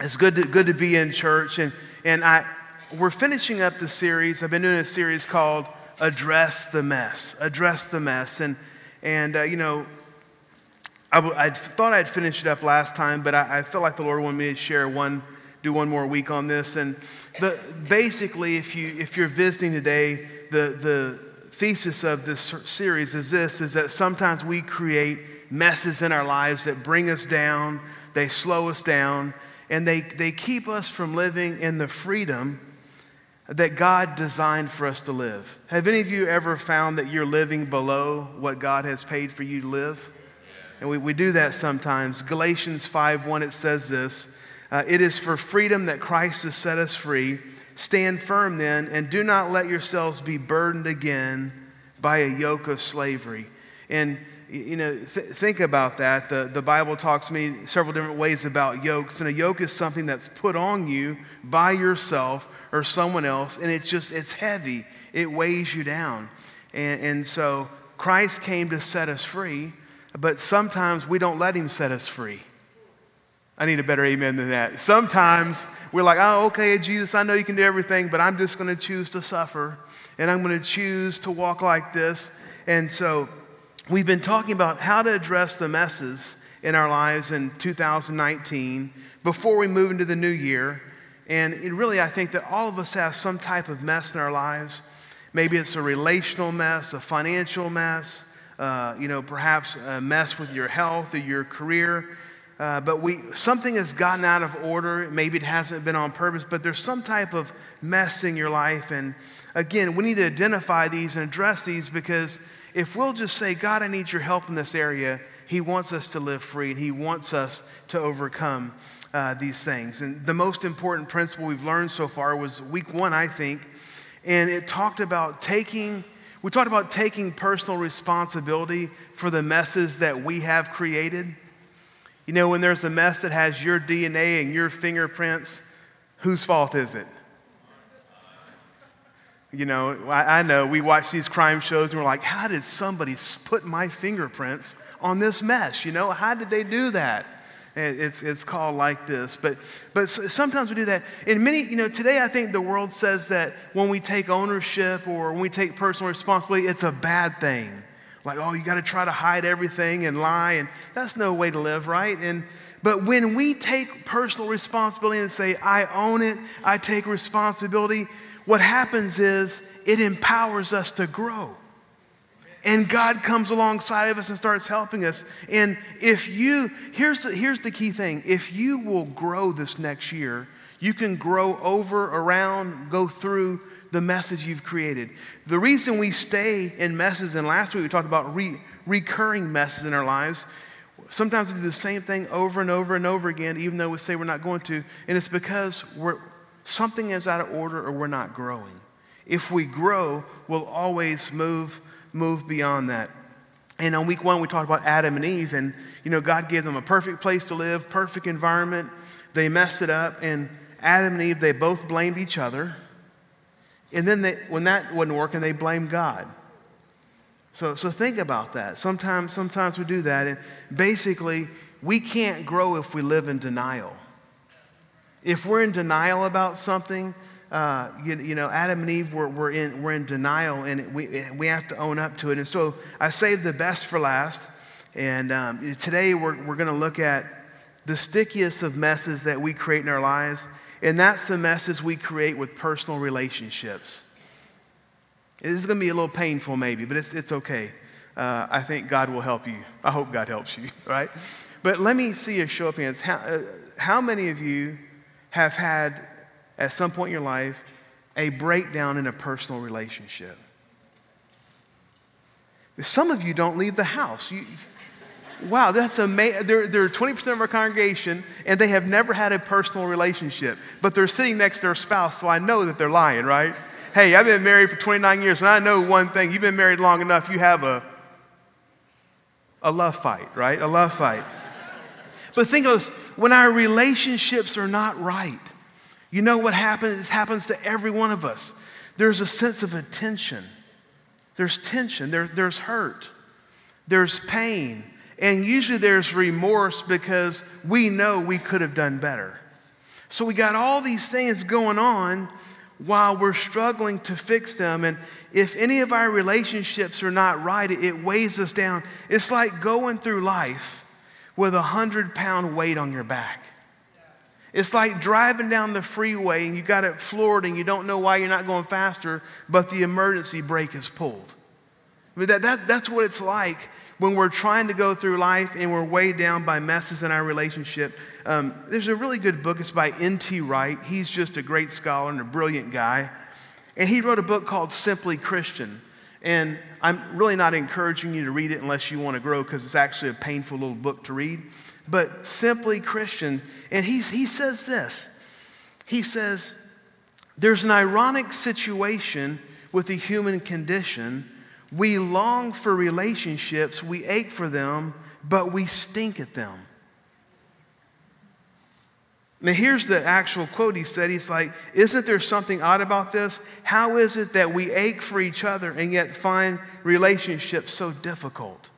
it's good to, good to be in church. And, and I, we're finishing up the series. I've been doing a series called Address the Mess. Address the Mess. And, and uh, you know, I, w- I thought I'd finished it up last time, but I, I felt like the Lord wanted me to share one, do one more week on this. And the, basically, if, you, if you're visiting today, the, the thesis of this series is this, is that sometimes we create messes in our lives that bring us down, they slow us down, and they, they keep us from living in the freedom that God designed for us to live. Have any of you ever found that you're living below what God has paid for you to live? And we, we do that sometimes. Galatians 5 1, it says this uh, It is for freedom that Christ has set us free. Stand firm then, and do not let yourselves be burdened again by a yoke of slavery. And you know, th- think about that. The, the Bible talks to me several different ways about yokes, and a yoke is something that's put on you by yourself or someone else, and it's just, it's heavy. It weighs you down. And, and so Christ came to set us free, but sometimes we don't let him set us free. I need a better amen than that. Sometimes we're like, oh, okay, Jesus, I know you can do everything, but I'm just going to choose to suffer, and I'm going to choose to walk like this. And so we've been talking about how to address the messes in our lives in 2019 before we move into the new year. And really, I think that all of us have some type of mess in our lives. Maybe it's a relational mess, a financial mess, uh, you know, perhaps a mess with your health or your career. Uh, but we, something has gotten out of order. Maybe it hasn't been on purpose, but there's some type of mess in your life. And again, we need to identify these and address these because if we'll just say, God, I need your help in this area, He wants us to live free and He wants us to overcome uh, these things. And the most important principle we've learned so far was week one, I think, and it talked about taking. We talked about taking personal responsibility for the messes that we have created. You know, when there's a mess that has your DNA and your fingerprints, whose fault is it? You know, I, I, know we watch these crime shows and we're like, how did somebody put my fingerprints on this mess? You know, how did they do that? And it's, it's called like this. But, but sometimes we do that. And many, you know, today I think the world says that when we take ownership or when we take personal responsibility, it's a bad thing. Like, oh, you got to try to hide everything and lie. And that's no way to live, right? And, but when we take personal responsibility and say, I own it, I take responsibility, what happens is it empowers us to grow. And God comes alongside of us and starts helping us. And if you, here's the, here's the key thing if you will grow this next year, you can grow over, around, go through the messes you've created. The reason we stay in messes, and last week we talked about re, recurring messes in our lives. Sometimes we do the same thing over and over and over again, even though we say we're not going to. And it's because we're, something is out of order or we're not growing. If we grow, we'll always move, move beyond that. And on week one, we talked about Adam and Eve, and you know, God gave them a perfect place to live, perfect environment. They messed it up, and Adam and Eve, they both blamed each other. And then they, when that wasn't working, they blamed God. So, so think about that. Sometimes, sometimes we do that, and basically, we can't grow if we live in denial. If we're in denial about something, uh, you, you, know, Adam and Eve were, were, in, were in denial and we, we have to own up to it. And so I saved the best for last. And um, today we're, we're going to look at the stickiest of messes that we create in our lives. And that's the messes we create with personal relationships. This is going to be a little painful, maybe, but it's, it's okay. Uh, I think God will help you. I hope God helps you, right? But let me see a show of hands. How, uh, how many of you have had, at some point in your life, a breakdown in a personal relationship. Some of you don't leave the house. You, wow, that's amazing. They're, they're 20% of our congregation, and they have never had a personal relationship, but they're sitting next to their spouse, so I know that they're lying, right? Hey, I've been married for 29 years, and I know one thing. You've been married long enough, you have a, a love fight, right? A love fight. But think of this when our relationships are not right, you know what happens? It happens to every one of us. There's a sense of tension. There's tension, there, there's hurt, there's pain, and usually there's remorse because we know we could have done better. So we got all these things going on while we're struggling to fix them. And if any of our relationships are not right, it weighs us down. It's like going through life with a hundred pound weight on your back. It's like driving down the freeway and you got it floored and you don't know why you're not going faster, but the emergency brake is pulled. I mean, that, that, that's what it's like when we're trying to go through life and we're weighed down by messes in our relationship. Um, there's a really good book. It's by N.T. Wright. He's just a great scholar and a brilliant guy. And he wrote a book called Simply Christian. And I'm really not encouraging you to read it unless you want to grow because it's actually a painful little book to read. But Simply Christian, and he, he says this He says, There's an ironic situation with the human condition. We long for relationships, we ache for them, but we stink at them. Now, here's the actual quote he said. He's like, Isn't there something odd about this? How is it that we ache for each other and yet find relationships so difficult?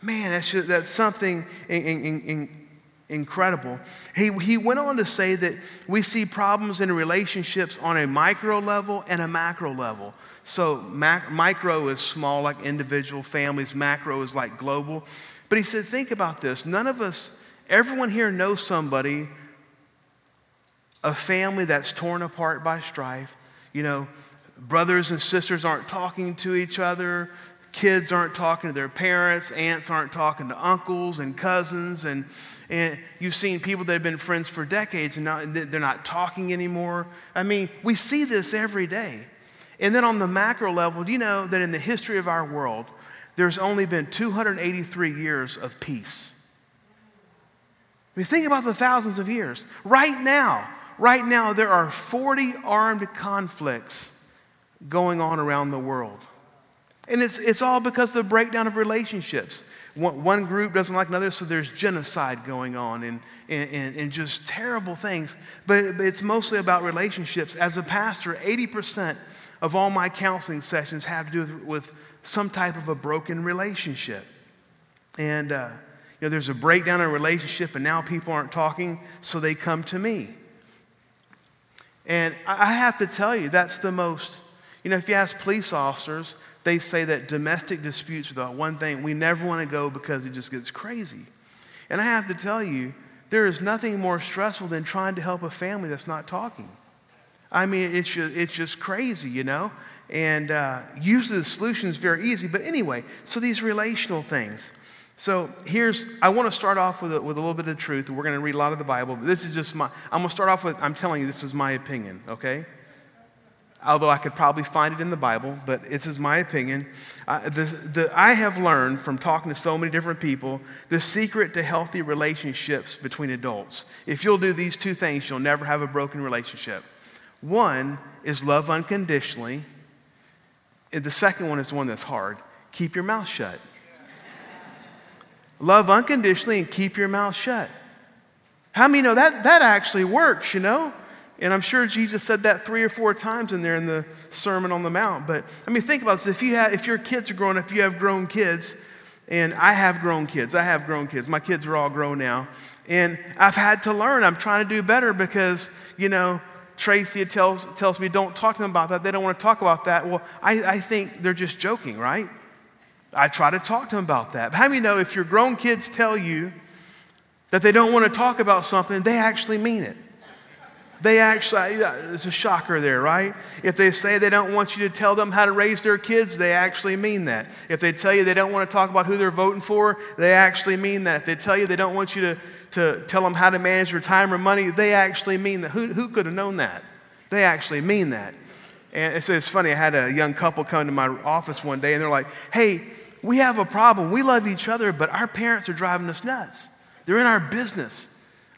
Man, that's, just, that's something in, in, in, incredible. He, he went on to say that we see problems in relationships on a micro level and a macro level. So, mac, micro is small, like individual families, macro is like global. But he said, Think about this. None of us, everyone here knows somebody a family that's torn apart by strife. You know, brothers and sisters aren't talking to each other, kids aren't talking to their parents, aunts aren't talking to uncles and cousins, and, and you've seen people that have been friends for decades and not, they're not talking anymore. I mean, we see this every day. And then on the macro level, do you know that in the history of our world, there's only been 283 years of peace? I mean, think about the thousands of years. Right now, Right now, there are 40 armed conflicts going on around the world. And it's, it's all because of the breakdown of relationships. One, one group doesn't like another, so there's genocide going on and, and, and just terrible things. But, it, but it's mostly about relationships. As a pastor, 80% of all my counseling sessions have to do with, with some type of a broken relationship. And, uh, you know, there's a breakdown in a relationship, and now people aren't talking, so they come to me. And I have to tell you, that's the most, you know, if you ask police officers, they say that domestic disputes are the one thing we never want to go because it just gets crazy. And I have to tell you, there is nothing more stressful than trying to help a family that's not talking. I mean, it's just, it's just crazy, you know? And uh, usually the solution is very easy. But anyway, so these relational things. So here's, I want to start off with a, with a little bit of truth. We're going to read a lot of the Bible, but this is just my, I'm going to start off with, I'm telling you, this is my opinion, okay? Although I could probably find it in the Bible, but this is my opinion. Uh, the, the, I have learned from talking to so many different people the secret to healthy relationships between adults. If you'll do these two things, you'll never have a broken relationship. One is love unconditionally, and the second one is the one that's hard keep your mouth shut. Love unconditionally and keep your mouth shut. How many know that that actually works, you know? And I'm sure Jesus said that three or four times in there in the Sermon on the Mount. But I mean, think about this. If, you have, if your kids are growing up, you have grown kids, and I have grown kids. I have grown kids. My kids are all grown now. And I've had to learn. I'm trying to do better because, you know, Tracy tells, tells me, don't talk to them about that. They don't want to talk about that. Well, I, I think they're just joking, right? I try to talk to them about that. But how many know if your grown kids tell you that they don't want to talk about something, they actually mean it? They actually, it's a shocker there, right? If they say they don't want you to tell them how to raise their kids, they actually mean that. If they tell you they don't want to talk about who they're voting for, they actually mean that. If they tell you they don't want you to, to tell them how to manage their time or money, they actually mean that. Who, who could have known that? They actually mean that. And it's, it's funny, I had a young couple come to my office one day and they're like, hey, we have a problem. We love each other, but our parents are driving us nuts. They're in our business.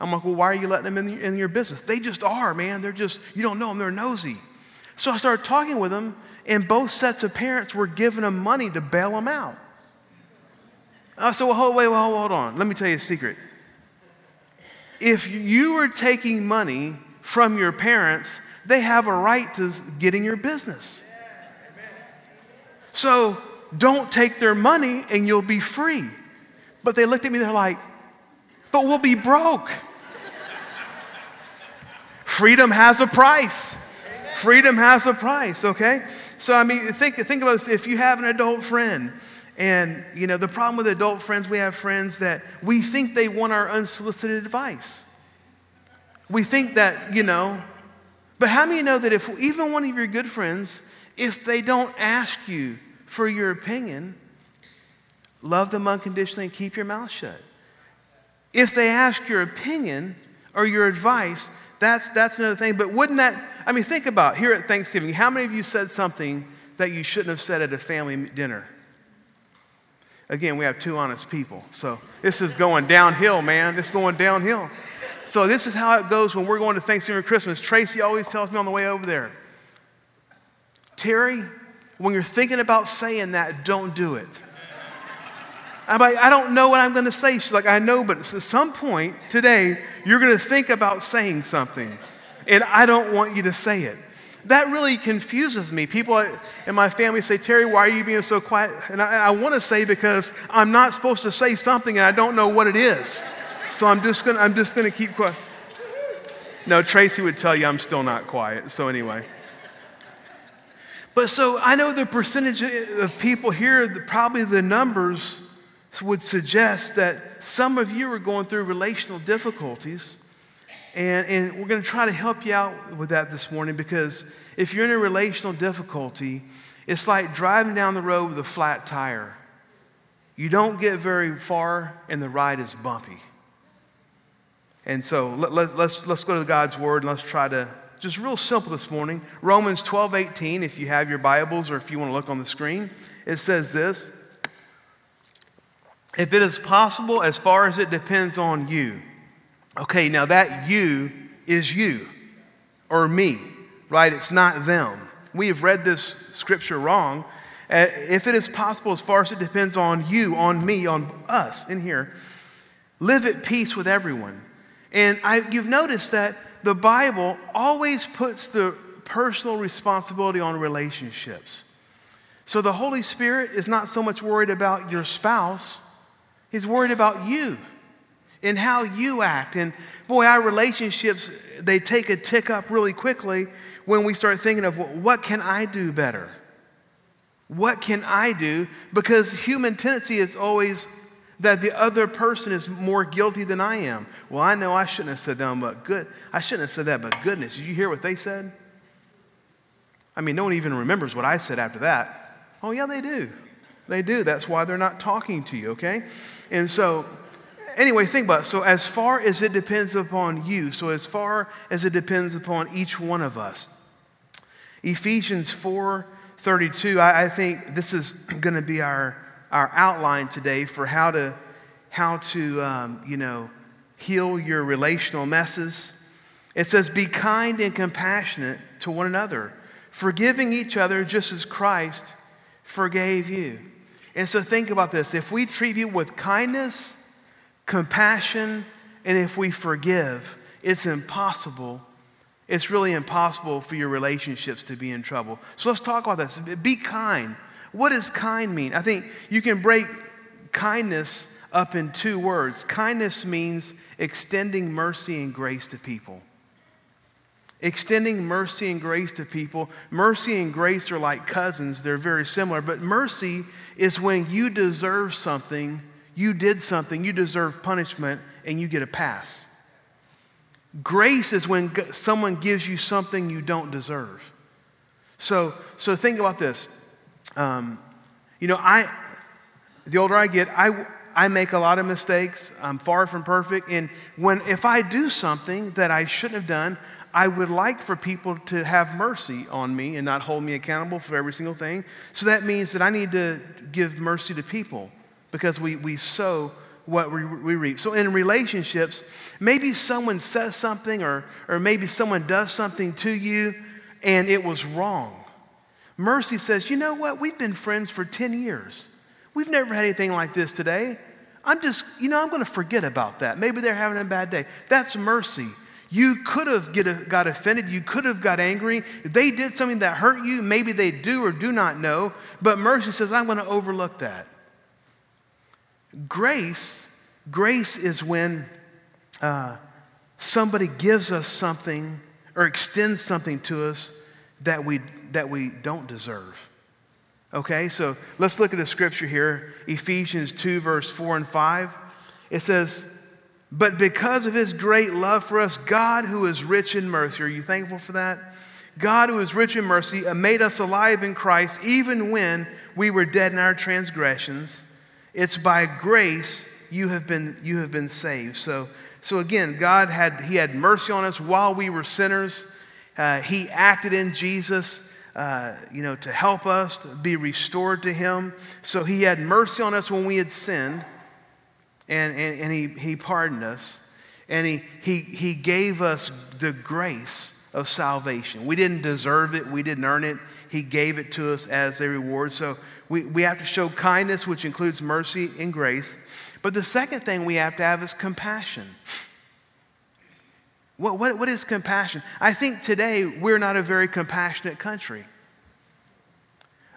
I'm like, well, why are you letting them in, the, in your business? They just are, man. They're just, you don't know them, they're nosy. So I started talking with them, and both sets of parents were giving them money to bail them out. I said, well, hold, wait, well, hold on. Let me tell you a secret. If you are taking money from your parents, they have a right to get in your business. So don't take their money and you'll be free. But they looked at me, they're like, but we'll be broke. freedom has a price. Freedom has a price, okay? So, I mean, think, think about this. If you have an adult friend, and, you know, the problem with adult friends, we have friends that we think they want our unsolicited advice. We think that, you know, but how many know that if even one of your good friends, if they don't ask you for your opinion, love them unconditionally and keep your mouth shut? If they ask your opinion or your advice, that's, that's another thing. But wouldn't that, I mean, think about here at Thanksgiving, how many of you said something that you shouldn't have said at a family dinner? Again, we have two honest people. So this is going downhill, man. This is going downhill. So this is how it goes when we're going to Thanksgiving or Christmas. Tracy always tells me on the way over there, Terry, when you're thinking about saying that, don't do it. I'm like, I don't know what I'm going to say. She's like, I know, but at some point today, you're going to think about saying something. And I don't want you to say it. That really confuses me. People in my family say, Terry, why are you being so quiet? And I, I want to say because I'm not supposed to say something and I don't know what it is. So I'm just going to keep quiet. No, Tracy would tell you I'm still not quiet. So anyway. But so I know the percentage of people here, probably the numbers would suggest that some of you are going through relational difficulties. And, and we're going to try to help you out with that this morning because if you're in a relational difficulty, it's like driving down the road with a flat tire. You don't get very far, and the ride is bumpy. And so let, let, let's, let's go to God's Word and let's try to, just real simple this morning. Romans 12, 18, if you have your Bibles or if you want to look on the screen, it says this If it is possible, as far as it depends on you, Okay, now that you is you or me, right? It's not them. We have read this scripture wrong. Uh, if it is possible, as far as it depends on you, on me, on us in here, live at peace with everyone. And I, you've noticed that the Bible always puts the personal responsibility on relationships. So the Holy Spirit is not so much worried about your spouse, He's worried about you and how you act. And boy, our relationships, they take a tick up really quickly when we start thinking of what can I do better? What can I do? Because human tendency is always that the other person is more guilty than I am. Well, I know I shouldn't have said that, but good. I shouldn't have said that, but goodness, did you hear what they said? I mean, no one even remembers what I said after that. Oh, yeah, they do. They do. That's why they're not talking to you, okay? And so anyway, think about it. So, as far as it depends upon you, so as far as it depends upon each one of us, Ephesians 4 32, I, I think this is going to be our, our outline today for how to, how to um, you know, heal your relational messes. It says, Be kind and compassionate to one another, forgiving each other just as Christ forgave you. And so think about this. If we treat people with kindness compassion, and if we forgive, it's impossible. It's really impossible for your relationships to be in trouble. So let's talk about this. Be kind. What does kind mean? I think you can break kindness up in two words. Kindness means extending mercy and grace to people. Extending mercy and grace to people. Mercy and grace are like cousins, they're very similar, but mercy is when you deserve something you did something, you deserve punishment, and you get a pass. Grace is when someone gives you something you don't deserve. So, so think about this. Um, you know, I, the older I get, I, I make a lot of mistakes. I'm far from perfect. And when, if I do something that I shouldn't have done, I would like for people to have mercy on me and not hold me accountable for every single thing. So that means that I need to give mercy to people because we, we sow what we, we reap. So in relationships, maybe someone says something or, or maybe someone does something to you and it was wrong. Mercy says, you know what? We've been friends for 10 years. We've never had anything like this today. I'm just, you know, I'm going to forget about that. Maybe they're having a bad day. That's mercy. You could have get, got offended. You could have got angry. If they did something that hurt you, maybe they do or do not know. But mercy says, I'm going to overlook that. Grace, grace is when uh, somebody gives us something or extends something to us that we, that we don't deserve. Okay, so let's look at the scripture here Ephesians 2, verse 4 and 5. It says, But because of his great love for us, God, who is rich in mercy, are you thankful for that? God, who is rich in mercy, made us alive in Christ even when we were dead in our transgressions. It's by grace you have been, you have been saved. So, so again, God had, he had mercy on us while we were sinners. Uh, he acted in Jesus uh, you know, to help us to be restored to Him. So He had mercy on us when we had sinned, and, and, and he, he pardoned us, and he, he, he gave us the grace of salvation. We didn't deserve it, we didn't earn it. He gave it to us as a reward. So we, we have to show kindness, which includes mercy and grace. But the second thing we have to have is compassion. What, what, what is compassion? I think today we're not a very compassionate country.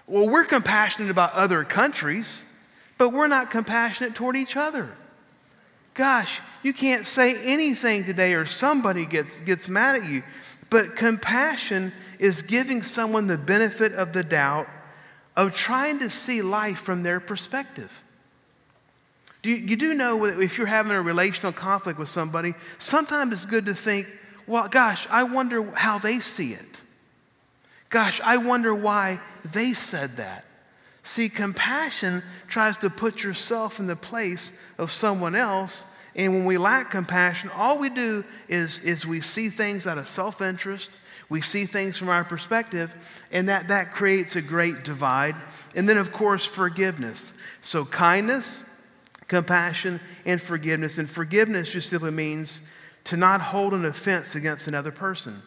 Well, we're compassionate about other countries, but we're not compassionate toward each other. Gosh, you can't say anything today or somebody gets, gets mad at you. But compassion is giving someone the benefit of the doubt of trying to see life from their perspective. Do you, you do know if you're having a relational conflict with somebody, sometimes it's good to think, well, gosh, I wonder how they see it. Gosh, I wonder why they said that. See, compassion tries to put yourself in the place of someone else. And when we lack compassion, all we do is, is we see things out of self interest, we see things from our perspective, and that, that creates a great divide. And then, of course, forgiveness. So, kindness, compassion, and forgiveness. And forgiveness just simply means to not hold an offense against another person.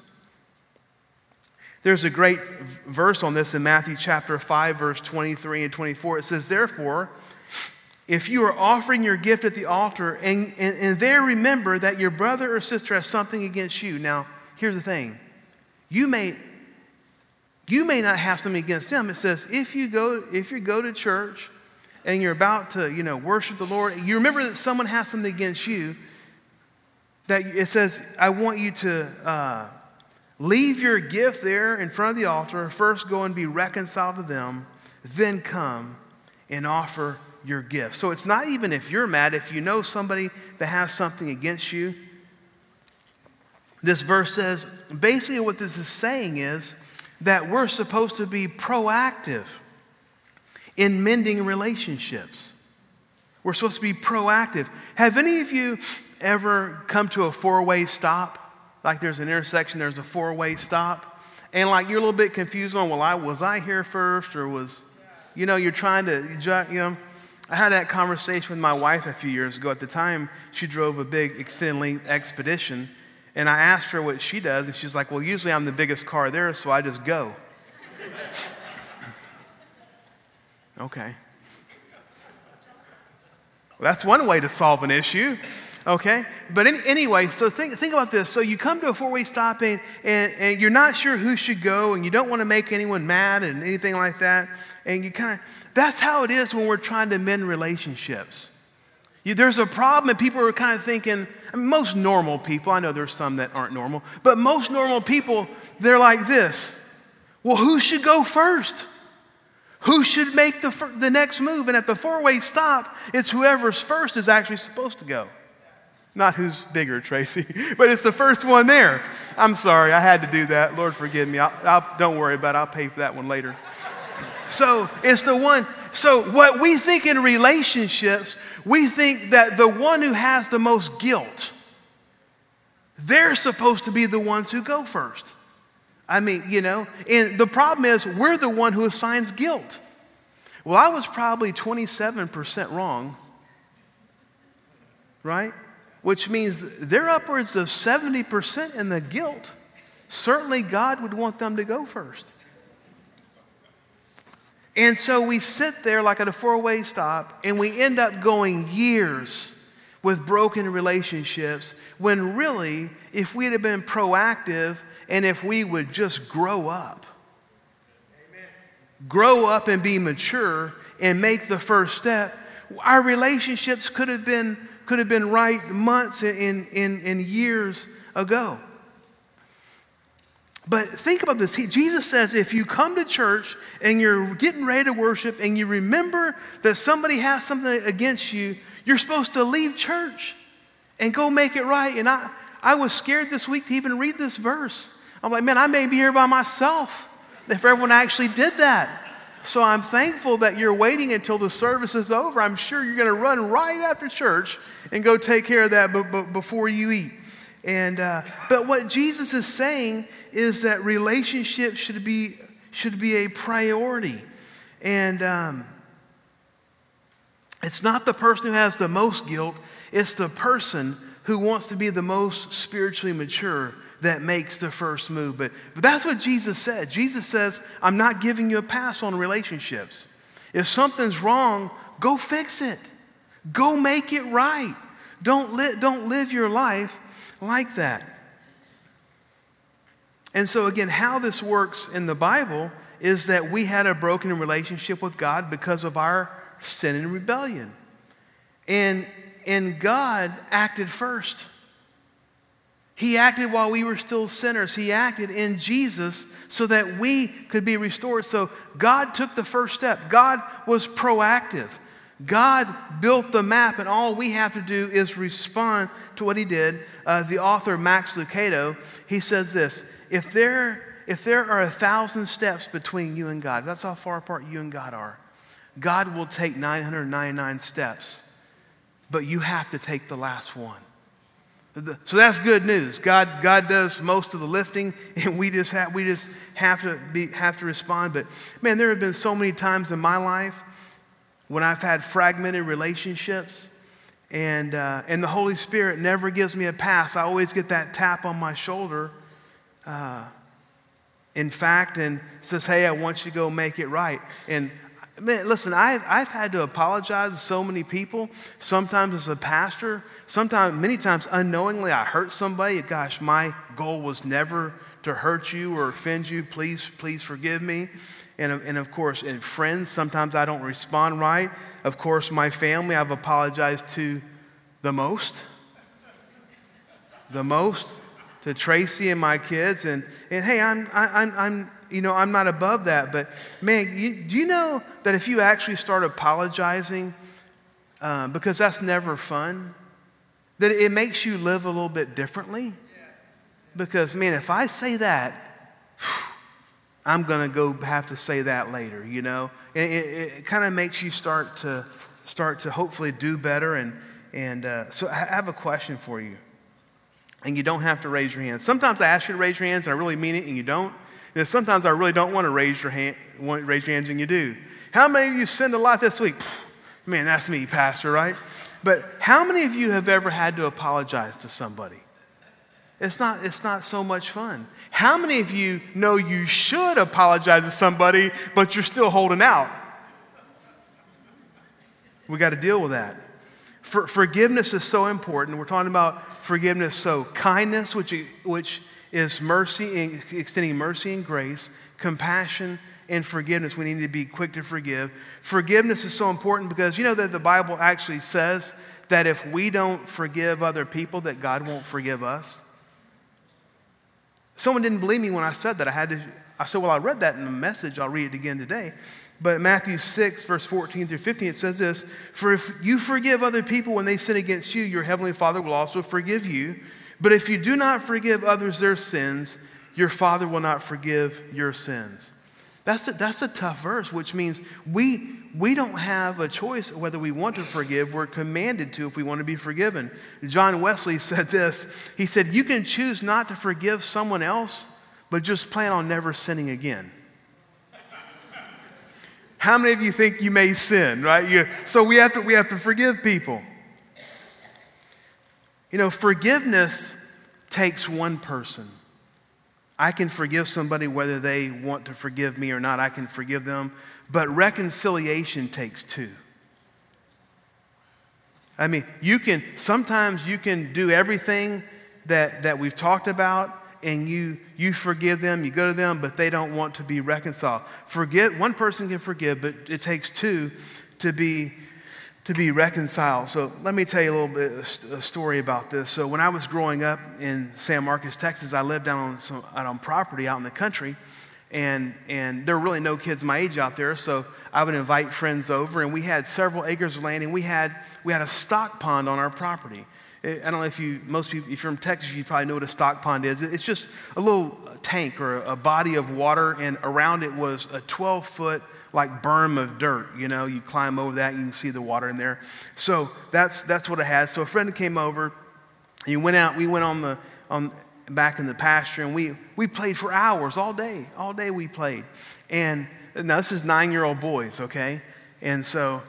There's a great verse on this in Matthew chapter 5, verse 23 and 24. It says, Therefore, if you are offering your gift at the altar and, and, and there remember that your brother or sister has something against you. Now, here's the thing. You may, you may not have something against them. It says, if you go, if you go to church and you're about to, you know, worship the Lord, you remember that someone has something against you, that it says, I want you to uh, leave your gift there in front of the altar, first go and be reconciled to them, then come and offer your gift. So it's not even if you're mad, if you know somebody that has something against you. This verse says basically what this is saying is that we're supposed to be proactive in mending relationships. We're supposed to be proactive. Have any of you ever come to a four way stop? Like there's an intersection, there's a four way stop, and like you're a little bit confused on, well, I, was I here first or was, you know, you're trying to, you know. I had that conversation with my wife a few years ago. At the time, she drove a big extended length expedition, and I asked her what she does, and she's like, well, usually I'm the biggest car there, so I just go. Okay. Well, that's one way to solve an issue. Okay? But any, anyway, so think, think about this. So you come to a four way stop and, and, and you're not sure who should go and you don't want to make anyone mad and anything like that. And you kind of, that's how it is when we're trying to mend relationships. You, there's a problem and people are kind of thinking, I mean, most normal people, I know there's some that aren't normal, but most normal people, they're like this. Well, who should go first? Who should make the, the next move? And at the four way stop, it's whoever's first is actually supposed to go. Not who's bigger, Tracy, but it's the first one there. I'm sorry, I had to do that. Lord, forgive me. I'll, I'll, don't worry about it. I'll pay for that one later. So it's the one. So, what we think in relationships, we think that the one who has the most guilt, they're supposed to be the ones who go first. I mean, you know, and the problem is we're the one who assigns guilt. Well, I was probably 27% wrong, right? Which means they're upwards of 70% in the guilt. Certainly, God would want them to go first. And so we sit there like at a four way stop, and we end up going years with broken relationships when really, if we'd have been proactive and if we would just grow up, Amen. grow up and be mature and make the first step, our relationships could have been, could have been right months and, in, in years ago. But think about this. He, Jesus says if you come to church and you're getting ready to worship and you remember that somebody has something against you, you're supposed to leave church and go make it right. And I, I was scared this week to even read this verse. I'm like, man, I may be here by myself if everyone actually did that. So I'm thankful that you're waiting until the service is over. I'm sure you're going to run right after church and go take care of that b- b- before you eat. And, uh, but what Jesus is saying is that relationships should be, should be a priority. And um, it's not the person who has the most guilt, it's the person who wants to be the most spiritually mature that makes the first move. But, but that's what Jesus said. Jesus says, I'm not giving you a pass on relationships. If something's wrong, go fix it, go make it right. Don't, li- don't live your life like that. And so, again, how this works in the Bible is that we had a broken relationship with God because of our sin and rebellion. And, and God acted first. He acted while we were still sinners. He acted in Jesus so that we could be restored. So God took the first step. God was proactive. God built the map, and all we have to do is respond to what He did. Uh, the author, Max Lucado, he says this if there, if there are a thousand steps between you and God, that's how far apart you and God are, God will take 999 steps, but you have to take the last one. So that's good news. God, God does most of the lifting, and we just have, we just have to be, have to respond. But man, there have been so many times in my life when I've had fragmented relationships, and uh, and the Holy Spirit never gives me a pass. I always get that tap on my shoulder. Uh, in fact, and says, "Hey, I want you to go make it right." And man, listen, I've, I've had to apologize to so many people. Sometimes as a pastor, sometimes, many times unknowingly, I hurt somebody. Gosh, my goal was never to hurt you or offend you. Please, please forgive me. And, and of course, in friends, sometimes I don't respond right. Of course, my family, I've apologized to the most. The most to Tracy and my kids. And, and hey, I'm, I, I'm, I'm you know, I'm not above that, but man, you, do you know that if you actually start apologizing, um, because that's never fun, that it makes you live a little bit differently? Because, man, if I say that, I'm going to go have to say that later, you know? It, it, it kind of makes you start to, start to hopefully do better. And, and uh, so I have a question for you. And you don't have to raise your hands. Sometimes I ask you to raise your hands and I really mean it and you don't. Know, sometimes I really don't want to raise your, hand, raise your hands, and you do. How many of you sinned a lot this week? Man, that's me, Pastor, right? But how many of you have ever had to apologize to somebody? It's not, it's not so much fun. How many of you know you should apologize to somebody, but you're still holding out? We got to deal with that. For, forgiveness is so important. We're talking about forgiveness, so kindness, which, which is mercy, extending mercy and grace, compassion and forgiveness. We need to be quick to forgive. Forgiveness is so important because you know that the Bible actually says that if we don't forgive other people, that God won't forgive us. Someone didn't believe me when I said that. I had to. I said, "Well, I read that in the message. I'll read it again today." But Matthew 6, verse 14 through 15, it says this For if you forgive other people when they sin against you, your heavenly Father will also forgive you. But if you do not forgive others their sins, your Father will not forgive your sins. That's a, that's a tough verse, which means we, we don't have a choice whether we want to forgive. We're commanded to if we want to be forgiven. John Wesley said this He said, You can choose not to forgive someone else, but just plan on never sinning again. How many of you think you may sin, right? You, so we have, to, we have to forgive people. You know, forgiveness takes one person. I can forgive somebody whether they want to forgive me or not. I can forgive them. But reconciliation takes two. I mean, you can, sometimes you can do everything that, that we've talked about and you, you forgive them, you go to them, but they don't want to be reconciled. Forgive, one person can forgive, but it takes two to be to be reconciled. So let me tell you a little bit a story about this. So when I was growing up in San Marcos, Texas, I lived down on some on property out in the country, and and there were really no kids my age out there. So I would invite friends over, and we had several acres of land, and we had we had a stock pond on our property. I don't know if you, most people, if you're from Texas, you probably know what a stock pond is. It's just a little tank or a body of water, and around it was a 12 foot like berm of dirt. You know, you climb over that, you can see the water in there. So that's that's what it had. So a friend came over, and you went out. We went on the on back in the pasture, and we we played for hours all day. All day we played, and now this is nine year old boys, okay, and so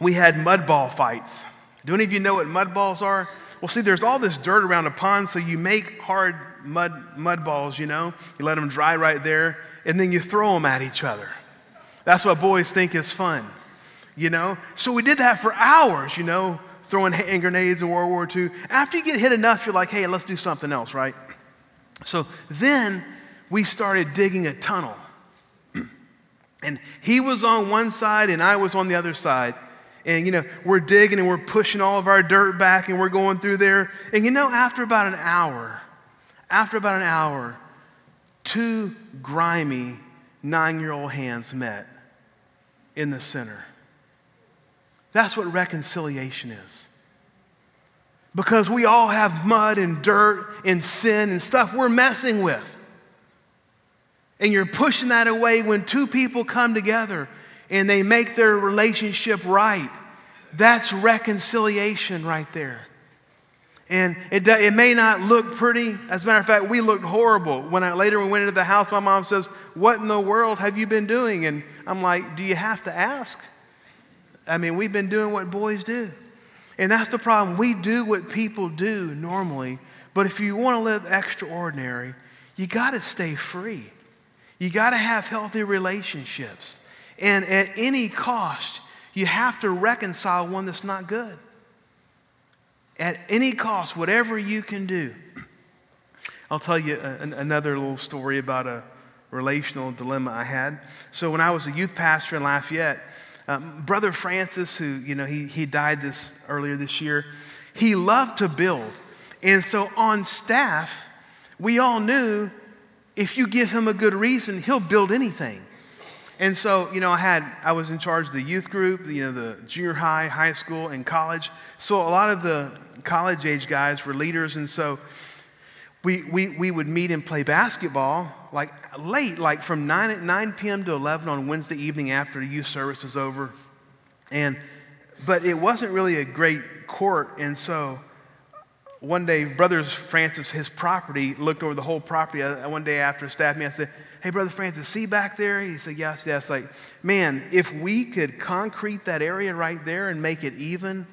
we had mud ball fights. Do any of you know what mud balls are? Well, see, there's all this dirt around a pond, so you make hard mud, mud balls, you know? You let them dry right there, and then you throw them at each other. That's what boys think is fun, you know? So we did that for hours, you know, throwing hand grenades in World War II. After you get hit enough, you're like, hey, let's do something else, right? So then we started digging a tunnel. and he was on one side, and I was on the other side. And, you know, we're digging and we're pushing all of our dirt back and we're going through there. And, you know, after about an hour, after about an hour, two grimy nine year old hands met in the center. That's what reconciliation is. Because we all have mud and dirt and sin and stuff we're messing with. And you're pushing that away when two people come together and they make their relationship right. That's reconciliation right there. And it, it may not look pretty. As a matter of fact, we looked horrible. When I, later we went into the house, my mom says, What in the world have you been doing? And I'm like, Do you have to ask? I mean, we've been doing what boys do. And that's the problem. We do what people do normally, but if you want to live extraordinary, you got to stay free. You got to have healthy relationships. And at any cost, you have to reconcile one that's not good. At any cost, whatever you can do. I'll tell you a, another little story about a relational dilemma I had. So when I was a youth pastor in Lafayette, um, Brother Francis, who, you know, he, he died this earlier this year, he loved to build. And so on staff, we all knew if you give him a good reason, he'll build anything. And so, you know, I had, I was in charge of the youth group, you know, the junior high, high school, and college. So a lot of the college age guys were leaders. And so we, we, we would meet and play basketball like late, like from 9, 9 p.m. to 11 on Wednesday evening after the youth service was over. And, but it wasn't really a great court. And so one day, Brothers Francis, his property, looked over the whole property. Uh, uh, one day after staff meeting, I said, Hey, Brother Francis, see back there? He said, Yes, yes. Like, man, if we could concrete that area right there and make it even,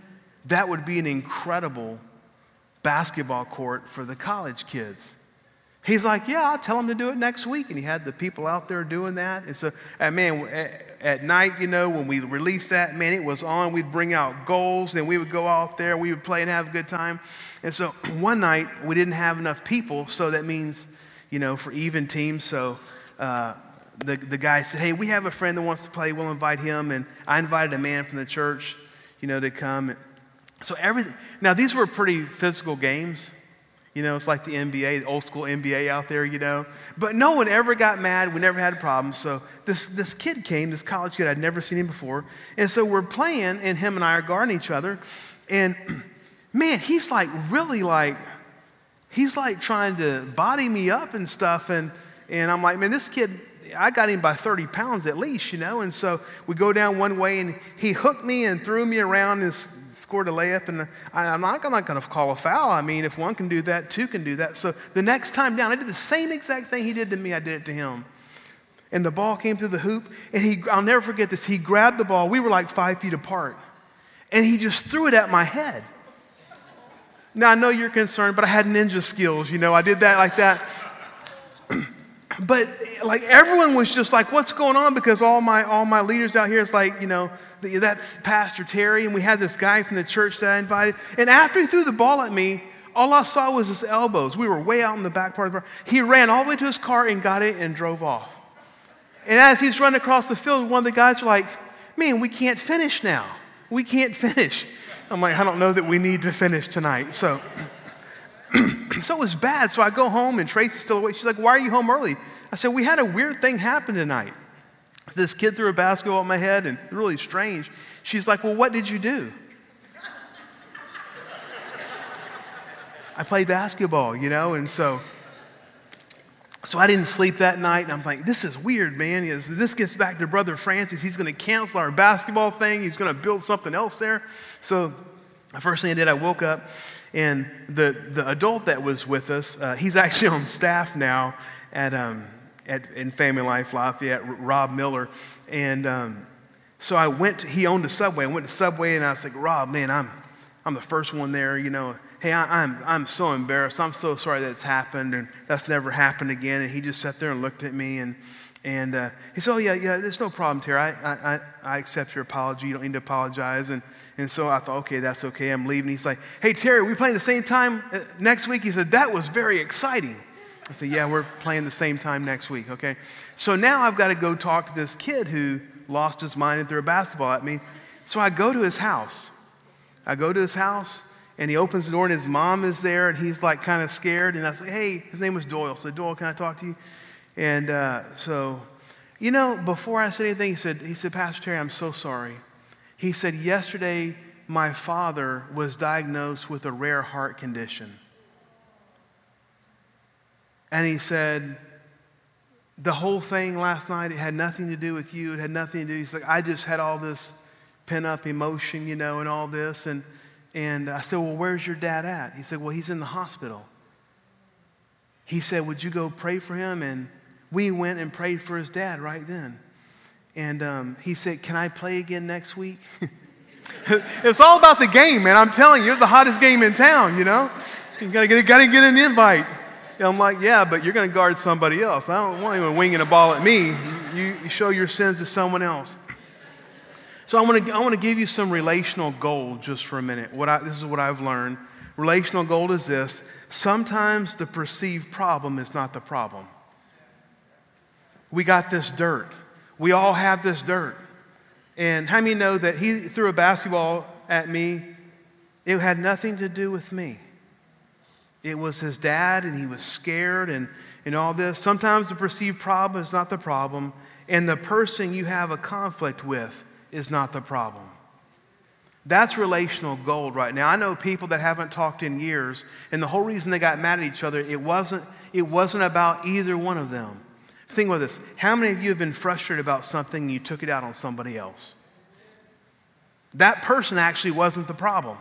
that would be an incredible basketball court for the college kids. He's like, Yeah, I'll tell them to do it next week. And he had the people out there doing that. And so, and man, at night, you know, when we released that, man, it was on. We'd bring out goals and we would go out there and we would play and have a good time. And so one night, we didn't have enough people. So that means, you know, for even teams. So uh, the, the guy said, Hey, we have a friend that wants to play. We'll invite him. And I invited a man from the church, you know, to come. So everything. Now, these were pretty physical games. You know, it's like the NBA, the old school NBA out there, you know. But no one ever got mad. We never had problems. So this, this kid came, this college kid, I'd never seen him before. And so we're playing, and him and I are guarding each other. And man, he's like really like, he's like trying to body me up and stuff. And and I'm like, man, this kid, I got him by 30 pounds at least, you know? And so we go down one way and he hooked me and threw me around and scored a layup. And I, am not, I'm not going to call a foul. I mean, if one can do that, two can do that. So the next time down, I did the same exact thing he did to me, I did it to him. And the ball came through the hoop, and he, I'll never forget this. He grabbed the ball. We were like five feet apart. And he just threw it at my head. Now, I know you're concerned, but I had ninja skills. You know, I did that like that but like everyone was just like, what's going on? Because all my all my leaders out here is like, you know, that's Pastor Terry, and we had this guy from the church that I invited. And after he threw the ball at me, all I saw was his elbows. We were way out in the back part of the car. He ran all the way to his car and got it and drove off. And as he's running across the field, one of the guys were like, man, we can't finish now. We can't finish. I'm like, I don't know that we need to finish tonight. So, so it was bad. So I go home and Tracy's still awake. She's like, Why are you home early? I said, We had a weird thing happen tonight. This kid threw a basketball at my head and really strange. She's like, Well, what did you do? I played basketball, you know, and so so I didn't sleep that night, and I'm like, this is weird, man. This gets back to Brother Francis. He's going to cancel our basketball thing. He's going to build something else there. So the first thing I did, I woke up, and the, the adult that was with us, uh, he's actually on staff now at, um, at in Family Life Lafayette, Rob Miller. And um, so I went, to, he owned a Subway. I went to Subway, and I was like, Rob, man, I'm, I'm the first one there, you know hey, I, I'm, I'm so embarrassed. I'm so sorry that's happened, and that's never happened again. And he just sat there and looked at me, and, and uh, he said, oh, yeah, yeah, there's no problem, Terry. I, I, I accept your apology. You don't need to apologize. And, and so I thought, okay, that's okay. I'm leaving. He's like, hey, Terry, we playing the same time uh, next week? He said, that was very exciting. I said, yeah, we're playing the same time next week, okay? So now I've got to go talk to this kid who lost his mind and threw a basketball at me. So I go to his house. I go to his house, and he opens the door and his mom is there and he's like kind of scared and i say hey his name was doyle so doyle can i talk to you and uh, so you know before i said anything he said he said pastor terry i'm so sorry he said yesterday my father was diagnosed with a rare heart condition and he said the whole thing last night it had nothing to do with you it had nothing to do he's like i just had all this pent up emotion you know and all this and and I said, Well, where's your dad at? He said, Well, he's in the hospital. He said, Would you go pray for him? And we went and prayed for his dad right then. And um, he said, Can I play again next week? it's all about the game, man. I'm telling you, it's the hottest game in town, you know? You gotta get, gotta get an invite. And I'm like, Yeah, but you're gonna guard somebody else. I don't want anyone winging a ball at me. You, you show your sins to someone else. So I want to I want to give you some relational gold just for a minute. What I, this is what I've learned. Relational gold is this: sometimes the perceived problem is not the problem. We got this dirt. We all have this dirt. And how many know that he threw a basketball at me? It had nothing to do with me. It was his dad, and he was scared and, and all this. Sometimes the perceived problem is not the problem, and the person you have a conflict with is not the problem. That's relational gold right now. I know people that haven't talked in years, and the whole reason they got mad at each other, it wasn't, it wasn't about either one of them. Think about this. How many of you have been frustrated about something and you took it out on somebody else? That person actually wasn't the problem,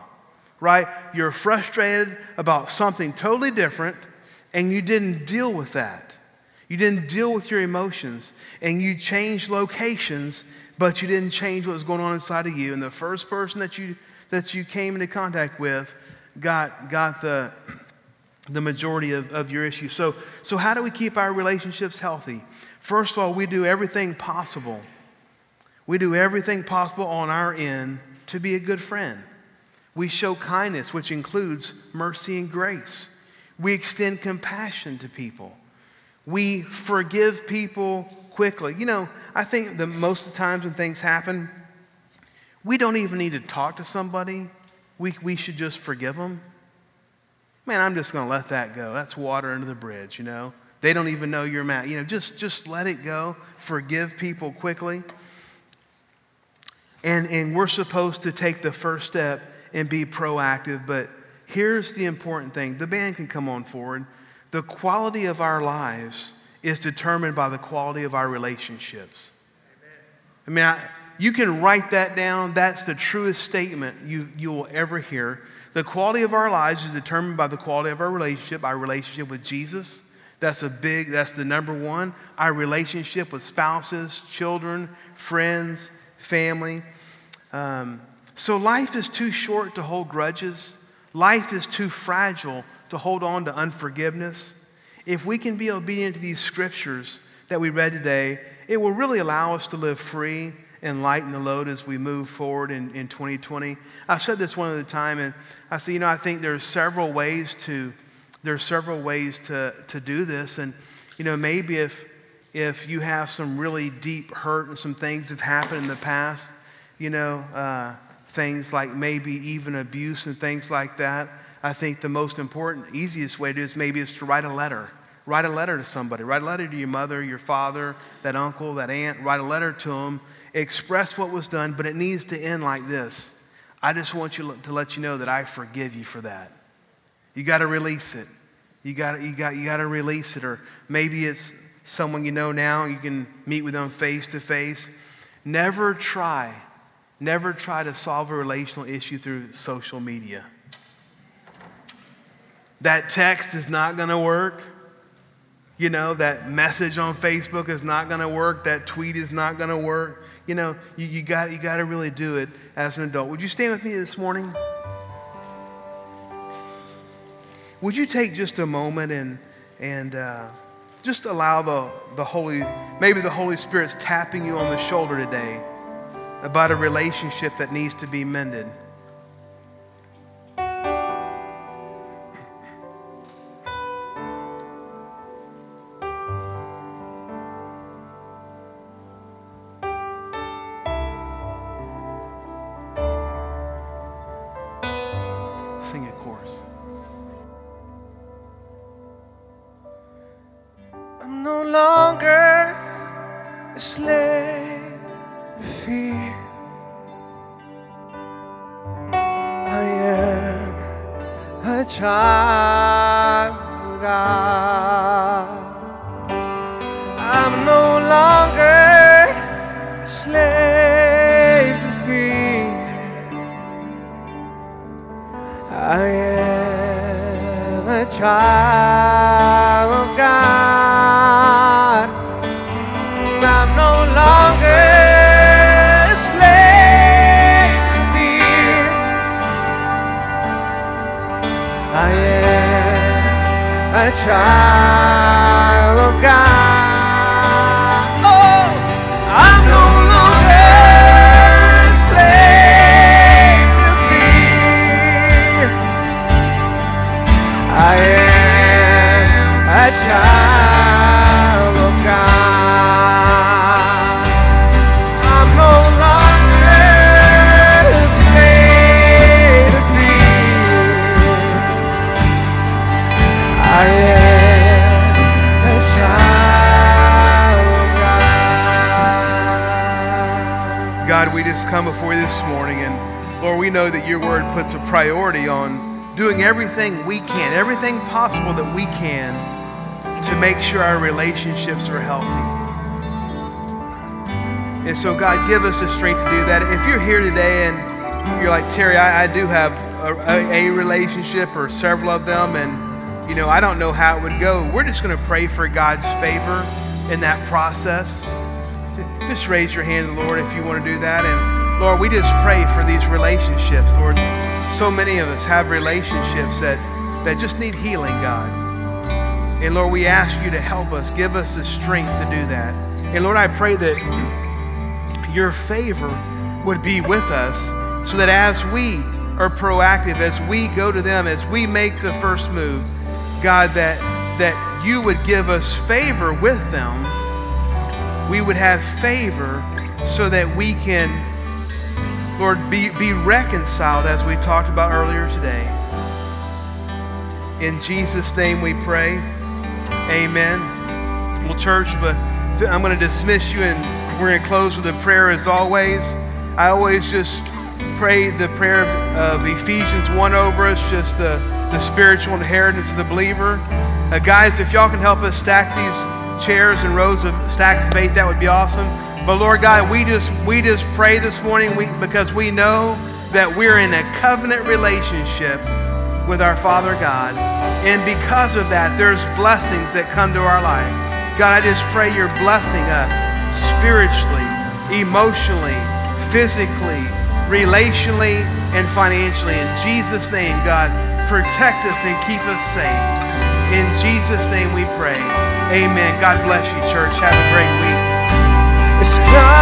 right? You're frustrated about something totally different, and you didn't deal with that. You didn't deal with your emotions, and you changed locations but you didn't change what was going on inside of you. And the first person that you, that you came into contact with got, got the, the majority of, of your issues. So, so, how do we keep our relationships healthy? First of all, we do everything possible. We do everything possible on our end to be a good friend. We show kindness, which includes mercy and grace. We extend compassion to people. We forgive people quickly. You know, I think that most of the times when things happen, we don't even need to talk to somebody. We, we should just forgive them. Man, I'm just going to let that go. That's water under the bridge, you know. They don't even know you're mad. You know, just, just let it go. Forgive people quickly. And, and we're supposed to take the first step and be proactive. But here's the important thing the band can come on forward. The quality of our lives is determined by the quality of our relationships. I mean, I, you can write that down. That's the truest statement you, you will ever hear. The quality of our lives is determined by the quality of our relationship, our relationship with Jesus. That's a big, that's the number one. Our relationship with spouses, children, friends, family. Um, so life is too short to hold grudges. Life is too fragile to hold on to unforgiveness if we can be obedient to these scriptures that we read today, it will really allow us to live free and lighten the load as we move forward in, in 2020. I said this one at a time, and I said, you know, I think there's several ways to there's several ways to, to do this. And, you know, maybe if if you have some really deep hurt and some things that happened in the past, you know, uh, things like maybe even abuse and things like that, I think the most important, easiest way to do is maybe is to write a letter. Write a letter to somebody. Write a letter to your mother, your father, that uncle, that aunt. Write a letter to them. Express what was done, but it needs to end like this. I just want you to let you know that I forgive you for that. You got to release it. You got you got you got to release it, or maybe it's someone you know now. You can meet with them face to face. Never try, never try to solve a relational issue through social media. That text is not going to work. You know, that message on Facebook is not going to work. That tweet is not going to work. You know, you, you got you got to really do it as an adult. Would you stand with me this morning? Would you take just a moment and, and uh, just allow the, the Holy, maybe the Holy Spirit's tapping you on the shoulder today about a relationship that needs to be mended? Everything we can, everything possible that we can to make sure our relationships are healthy. And so, God, give us the strength to do that. If you're here today and you're like, Terry, I, I do have a, a, relationship or several of them, and, you know, I don't know how it would go, we're just going to pray for God's favor in that process. Just raise your hand Lord if you want to do that. And Lord, we just pray for these relationships. Lord, so many of us have relationships that, that just need healing, God. And Lord, we ask you to help us, give us the strength to do that. And Lord, I pray that your favor would be with us so that as we are proactive, as we go to them, as we make the first move, God, that, that you would give us favor with them. We would have favor so that we can Lord, be, be reconciled as we talked about earlier today. In Jesus' name we pray. Amen. Well, church, but I'm going to dismiss you and we're going to close with a prayer as always. I always just pray the prayer of Ephesians 1 over us, just the, the spiritual inheritance of the believer. Uh, guys, if y'all can help us stack these chairs and rows of stacks of faith, that would be awesome. But Lord God, we just we just pray this morning we, because we know that we're in a covenant relationship with our Father God. And because of that, there's blessings that come to our life. God, I just pray you're blessing us spiritually, emotionally, physically, relationally, and financially. In Jesus' name, God, protect us and keep us safe. In Jesus' name we pray. Amen. God bless you, church. Have a great week. It's